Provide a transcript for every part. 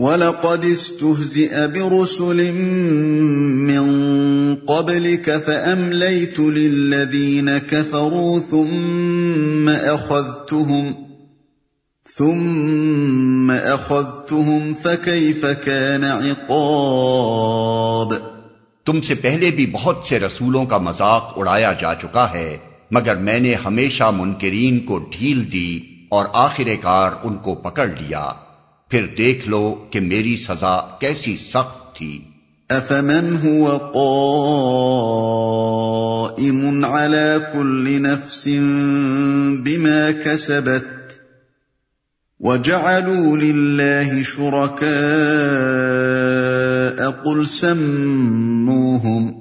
وَلَقَدِ اسْتُهْزِئَ بِرُسُلٍ مِّن قَبْلِكَ فَأَمْلَيْتُ لِلَّذِينَ كَفَرُوا ثُمَّ أَخَذْتُهُمْ ثُمَّ أَخَذْتُهُمْ فَكَيْفَ كَانَ عِقَابِ تم سے پہلے بھی بہت سے رسولوں کا مذاق اڑایا جا چکا ہے، مگر میں نے ہمیشہ منکرین کو ڈھیل دی اور آخر کار ان کو پکڑ لیا۔ پھر دیکھ لو کہ میری سزا کیسی سخت تھی۔ افمن هو قائم على كل نفس بما كسبت وجعلوا لله شركاء قل سموهم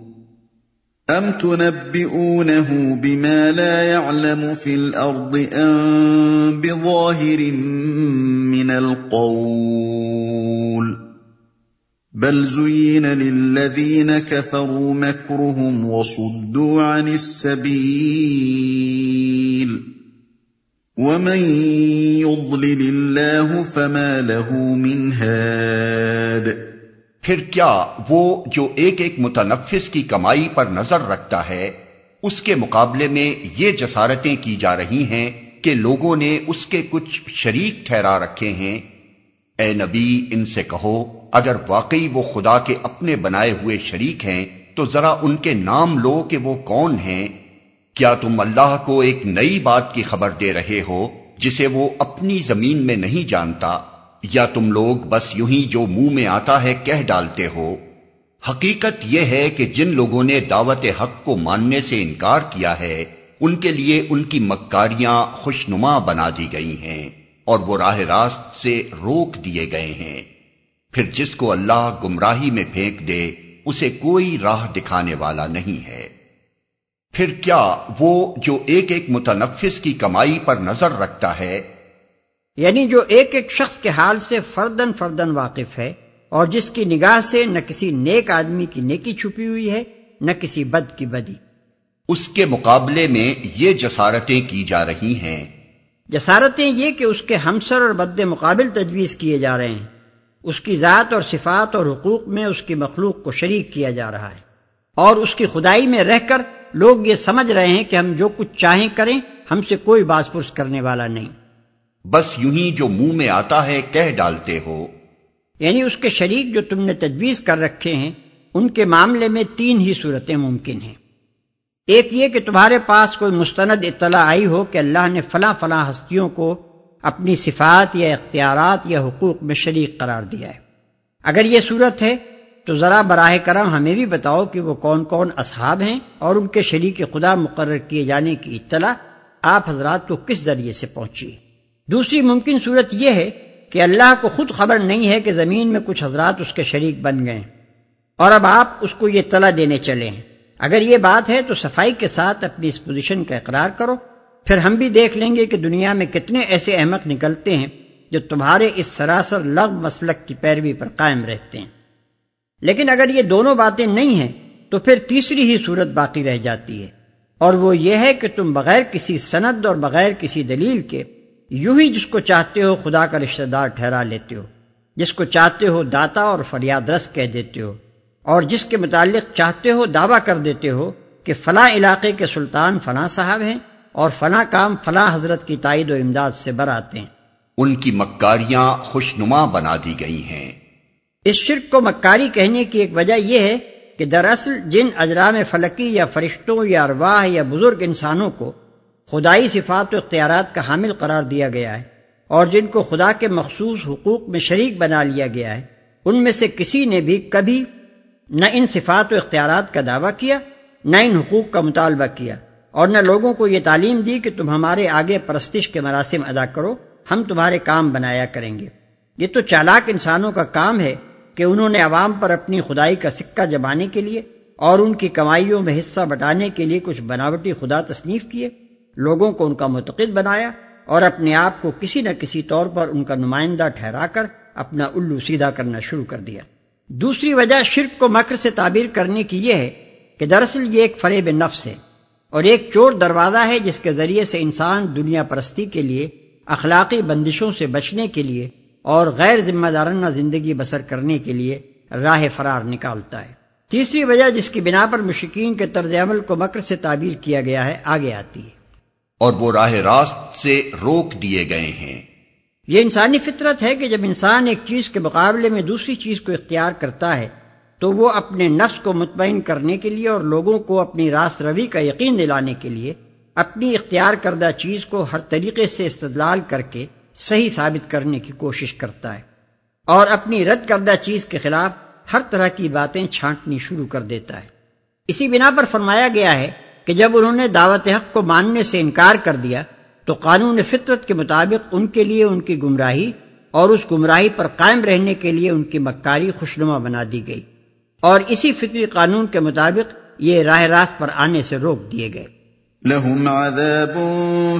ام تنبئونه بما لا يعلم في الارض ام بظاهر من القول بل زين للذين كفروا مكرهم وصدوا عن السبيل ومن يضلل الله فما له من هاد پھر کیا وہ جو ایک ایک متنفس کی کمائی پر نظر رکھتا ہے، اس کے مقابلے میں یہ جسارتیں کی جا رہی ہیں کہ لوگوں نے اس کے کچھ شریک ٹھہرا رکھے ہیں۔ اے نبی، ان سے کہو، اگر واقعی وہ خدا کے اپنے بنائے ہوئے شریک ہیں، تو ذرا ان کے نام لو کہ وہ کون ہیں۔ کیا تم اللہ کو ایک نئی بات کی خبر دے رہے ہو، جسے وہ اپنی زمین میں نہیں جانتا؟ یا تم لوگ بس یوں ہی جو منہ میں آتا ہے کہہ ڈالتے ہو؟ حقیقت یہ ہے کہ جن لوگوں نے دعوت حق کو ماننے سے انکار کیا ہے، ان کے لیے ان کی مکاریاں خوشنما بنا دی گئی ہیں اور وہ راہ راست سے روک دیے گئے ہیں۔ پھر جس کو اللہ گمراہی میں پھینک دے، اسے کوئی راہ دکھانے والا نہیں ہے۔ پھر کیا وہ جو ایک ایک متنفس کی کمائی پر نظر رکھتا ہے یعنی جو ایک ایک شخص کے حال سے فردن فردن واقف ہے اور جس کی نگاہ سے نہ کسی نیک آدمی کی نیکی چھپی ہوئی ہے نہ کسی بد کی بدی۔ اس کے مقابلے میں یہ جسارتیں کی جا رہی ہیں۔ جسارتیں یہ کہ اس کے ہمسر اور بد مقابل تجویز کیے جا رہے ہیں۔ اس کی ذات اور صفات اور حقوق میں اس کی مخلوق کو شریک کیا جا رہا ہے۔ اور اس کی خدائی میں رہ کر لوگ یہ سمجھ رہے ہیں کہ ہم جو کچھ چاہیں کریں ہم سے کوئی باز پرس کرنے والا نہیں۔ بس یوں ہی جو منہ میں آتا ہے کہہ ڈالتے ہو۔ یعنی اس کے شریک جو تم نے تجویز کر رکھے ہیں، ان کے معاملے میں تین ہی صورتیں ممکن ہیں۔ ایک یہ کہ تمہارے پاس کوئی مستند اطلاع آئی ہو کہ اللہ نے فلاں فلاں ہستیوں کو اپنی صفات یا اختیارات یا حقوق میں شریک قرار دیا ہے۔ اگر یہ صورت ہے، تو ذرا براہ کرم ہمیں بھی بتاؤ کہ وہ کون کون اصحاب ہیں اور ان کے شریک خدا مقرر کیے جانے کی اطلاع آپ حضرات کو کس ذریعے سے پہنچی۔ دوسری ممکن صورت یہ ہے کہ اللہ کو خود خبر نہیں ہے کہ زمین میں کچھ حضرات اس کے شریک بن گئے۔ اور اب آپ اس کو یہ اطلاع دینے چلے ہیں اگر یہ بات ہے تو صفائی کے ساتھ اپنی اس پوزیشن کا اقرار کرو۔ پھر ہم بھی دیکھ لیں گے کہ دنیا میں کتنے ایسے احمق نکلتے ہیں جو تمہارے اس سراسر لغ مسلک کی پیروی پر قائم رہتے ہیں۔ لیکن اگر یہ دونوں باتیں نہیں ہیں تو پھر تیسری ہی صورت باقی رہ جاتی ہے۔ اور وہ یہ ہے کہ تم بغیر کسی سند اور بغیر کسی دلیل کے یوں ہی جس کو چاہتے ہو خدا کا رشتہ دار ٹھہرا لیتے ہو جس کو چاہتے ہو داتا اور فریاد رس کہہ دیتے ہو اور جس کے متعلق چاہتے ہو دعویٰ کر دیتے ہو کہ فلاں علاقے کے سلطان فلاں صاحب ہیں اور فلاں کام فلاں حضرت کی تائید و امداد سے براتے ہیں۔ ان کی مکاریاں خوشنما بنا دی گئی ہیں۔ اس شرک کو مکاری کہنے کی ایک وجہ یہ ہے کہ دراصل جن اجرام فلکی یا فرشتوں یا ارواح یا بزرگ انسانوں کو خدائی صفات و اختیارات کا حامل قرار دیا گیا ہے اور جن کو خدا کے مخصوص حقوق میں شریک بنا لیا گیا ہے، ان میں سے کسی نے بھی کبھی نہ ان صفات و اختیارات کا دعویٰ کیا، نہ ان حقوق کا مطالبہ کیا۔ اور نہ لوگوں کو یہ تعلیم دی کہ تم ہمارے آگے پرستش کے مراسم ادا کرو، ہم تمہارے کام بنایا کریں گے۔ یہ تو چالاک انسانوں کا کام ہے کہ انہوں نے عوام پر اپنی خدائی کا سکہ جمانے کے لیے اور ان کی کمائیوں میں حصہ بٹانے کے لیے کچھ بناوٹی خدا تصنیف کیے۔ لوگوں کو ان کا متقد بنایا اور اپنے آپ کو کسی نہ کسی طور پر ان کا نمائندہ ٹھہرا کر اپنا الو سیدھا کرنا شروع کر دیا۔ دوسری وجہ شرک کو مکر سے تعبیر کرنے کی یہ ہے کہ دراصل یہ ایک فریب نفس ہے اور ایک چور دروازہ ہے جس کے ذریعے سے انسان دنیا پرستی کے لیے، اخلاقی بندشوں سے بچنے کے لیے اور غیر ذمہ دارانہ زندگی بسر کرنے کے لیے راہ فرار نکالتا ہے۔ تیسری وجہ جس کی بنا پر مشکین کے طرز عمل کو مکر سے تعبیر کیا گیا ہے، آگے آتی ہے۔ اور وہ راہ راست سے روک دیے گئے ہیں۔ یہ انسانی فطرت ہے کہ جب انسان ایک چیز کے مقابلے میں دوسری چیز کو اختیار کرتا ہے، تو وہ اپنے نفس کو مطمئن کرنے کے لیے اور لوگوں کو اپنی راست روی کا یقین دلانے کے لیے اپنی اختیار کردہ چیز کو ہر طریقے سے استدلال کر کے صحیح ثابت کرنے کی کوشش کرتا ہے اور اپنی رد کردہ چیز کے خلاف ہر طرح کی باتیں چھانٹنی شروع کر دیتا ہے۔ اسی بنا پر فرمایا گیا ہے کہ جب انہوں نے دعوت حق کو ماننے سے انکار کر دیا، تو قانون فطرت کے مطابق ان کے لیے ان کی گمراہی اور اس گمراہی پر قائم رہنے کے لیے ان کی مکاری خوشنما بنا دی گئی۔ اور اسی فطری قانون کے مطابق یہ راہ راست پر آنے سے روک دیے گئے۔ لهم عذاب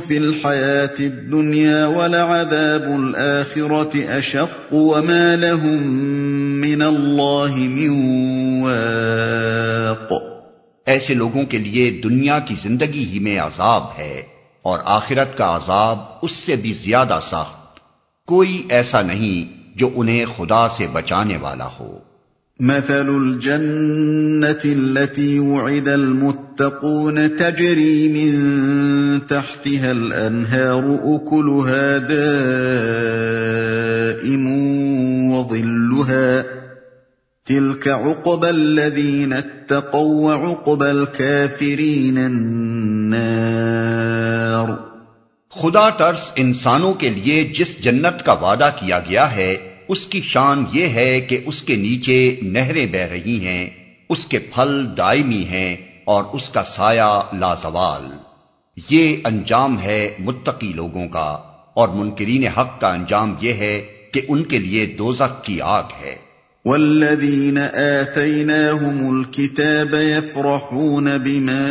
في الحياة الدنيا ولعذاب الآخرة أشق وما لهم من الله من واق۔ ایسے لوگوں کے لیے دنیا کی زندگی ہی میں عذاب ہے اور آخرت کا عذاب اس سے بھی زیادہ سخت۔ کوئی ایسا نہیں جو انہیں خدا سے بچانے والا ہو۔ مثل الجنة التي وعد المتقون تجري من تحتها الأنهار، أكلها دائم وظلها تلك عقبى الذين اتقوا وعقبى الكافرين النار۔ خدا ترس انسانوں کے لیے جس جنت کا وعدہ کیا گیا ہے، اس کی شان یہ ہے کہ اس کے نیچے نہریں بہ رہی ہیں، اس کے پھل دائمی ہیں اور اس کا سایہ لازوال۔ یہ انجام ہے متقی لوگوں کا، اور منکرین حق کا انجام یہ ہے کہ ان کے لیے دوزخ کی آگ ہے۔ والذین آتیناہم الكتاب يفرحون بما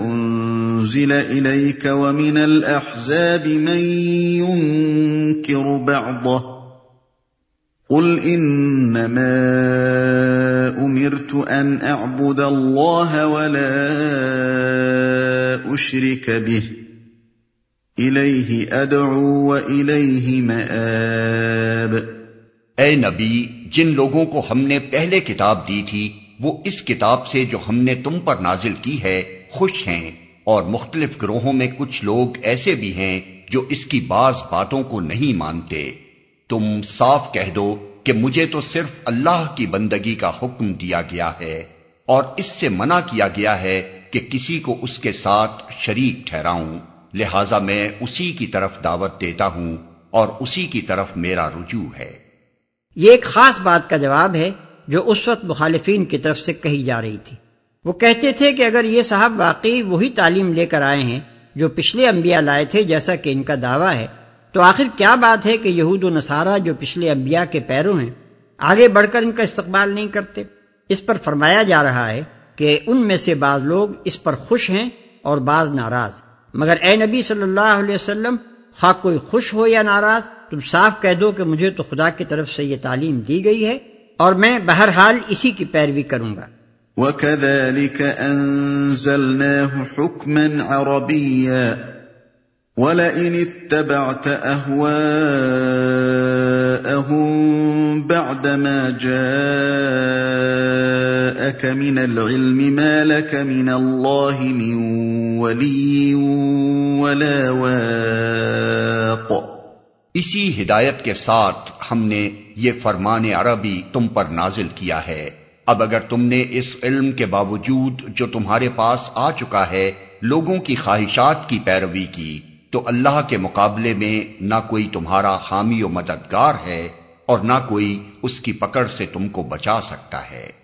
انزل الیک ومن الاحزاب من ينكر بعضه قل انما امرت ان اعبد الله ولا اشرك به الیہ ادعو والیہ مآب اے نبی، جن لوگوں کو ہم نے پہلے کتاب دی تھی، وہ اس کتاب سے جو ہم نے تم پر نازل کی ہے، خوش ہیں۔ اور مختلف گروہوں میں کچھ لوگ ایسے بھی ہیں جو اس کی بعض باتوں کو نہیں مانتے۔ تم صاف کہہ دو کہ مجھے تو صرف اللہ کی بندگی کا حکم دیا گیا ہے، اور اس سے منع کیا گیا ہے کہ کسی کو اس کے ساتھ شریک ٹھہراؤں۔ لہذا میں اسی کی طرف دعوت دیتا ہوں، اور اسی کی طرف میرا رجوع ہے۔ یہ ایک خاص بات کا جواب ہے جو اس وقت مخالفین کی طرف سے کہی جا رہی تھی۔ وہ کہتے تھے کہ اگر یہ صاحب واقعی وہی تعلیم لے کر آئے ہیں جو پچھلے انبیاء لائے تھے جیسا کہ ان کا دعویٰ ہے، تو آخر کیا بات ہے کہ یہود و نصارہ جو پچھلے انبیاء کے پیروں ہیں، آگے بڑھ کر ان کا استقبال نہیں کرتے؟ اس پر فرمایا جا رہا ہے کہ ان میں سے بعض لوگ اس پر خوش ہیں اور بعض ناراض۔ مگر اے نبی صلی اللہ علیہ وسلم، خواہ کوئی خوش ہو یا ناراض تم صاف کہہ دو کہ مجھے تو خدا کی طرف سے یہ تعلیم دی گئی ہے اور میں بہرحال اسی کی پیروی کروں گا۔ وَكَذَلِكَ أَنزَلْنَاهُ حُكْمًا عَرَبِيًّا۔ وَلَئِنِ اتَّبَعْتَ أَهْوَاءَهُمْ بَعْدَمَا جَاءَكَ مِنَ الْعِلْمِ مَا لَكَ مِنَ اللَّهِ مِنْ وَلِيٍّ وَلَا وَاقٍ اسی ہدایت کے ساتھ ہم نے یہ فرمان عربی تم پر نازل کیا ہے۔ اب اگر تم نے اس علم کے باوجود جو تمہارے پاس آ چکا ہے، لوگوں کی خواہشات کی پیروی کی، تو اللہ کے مقابلے میں نہ کوئی تمہارا حامی و مددگار ہے اور نہ کوئی اس کی پکڑ سے تم کو بچا سکتا ہے۔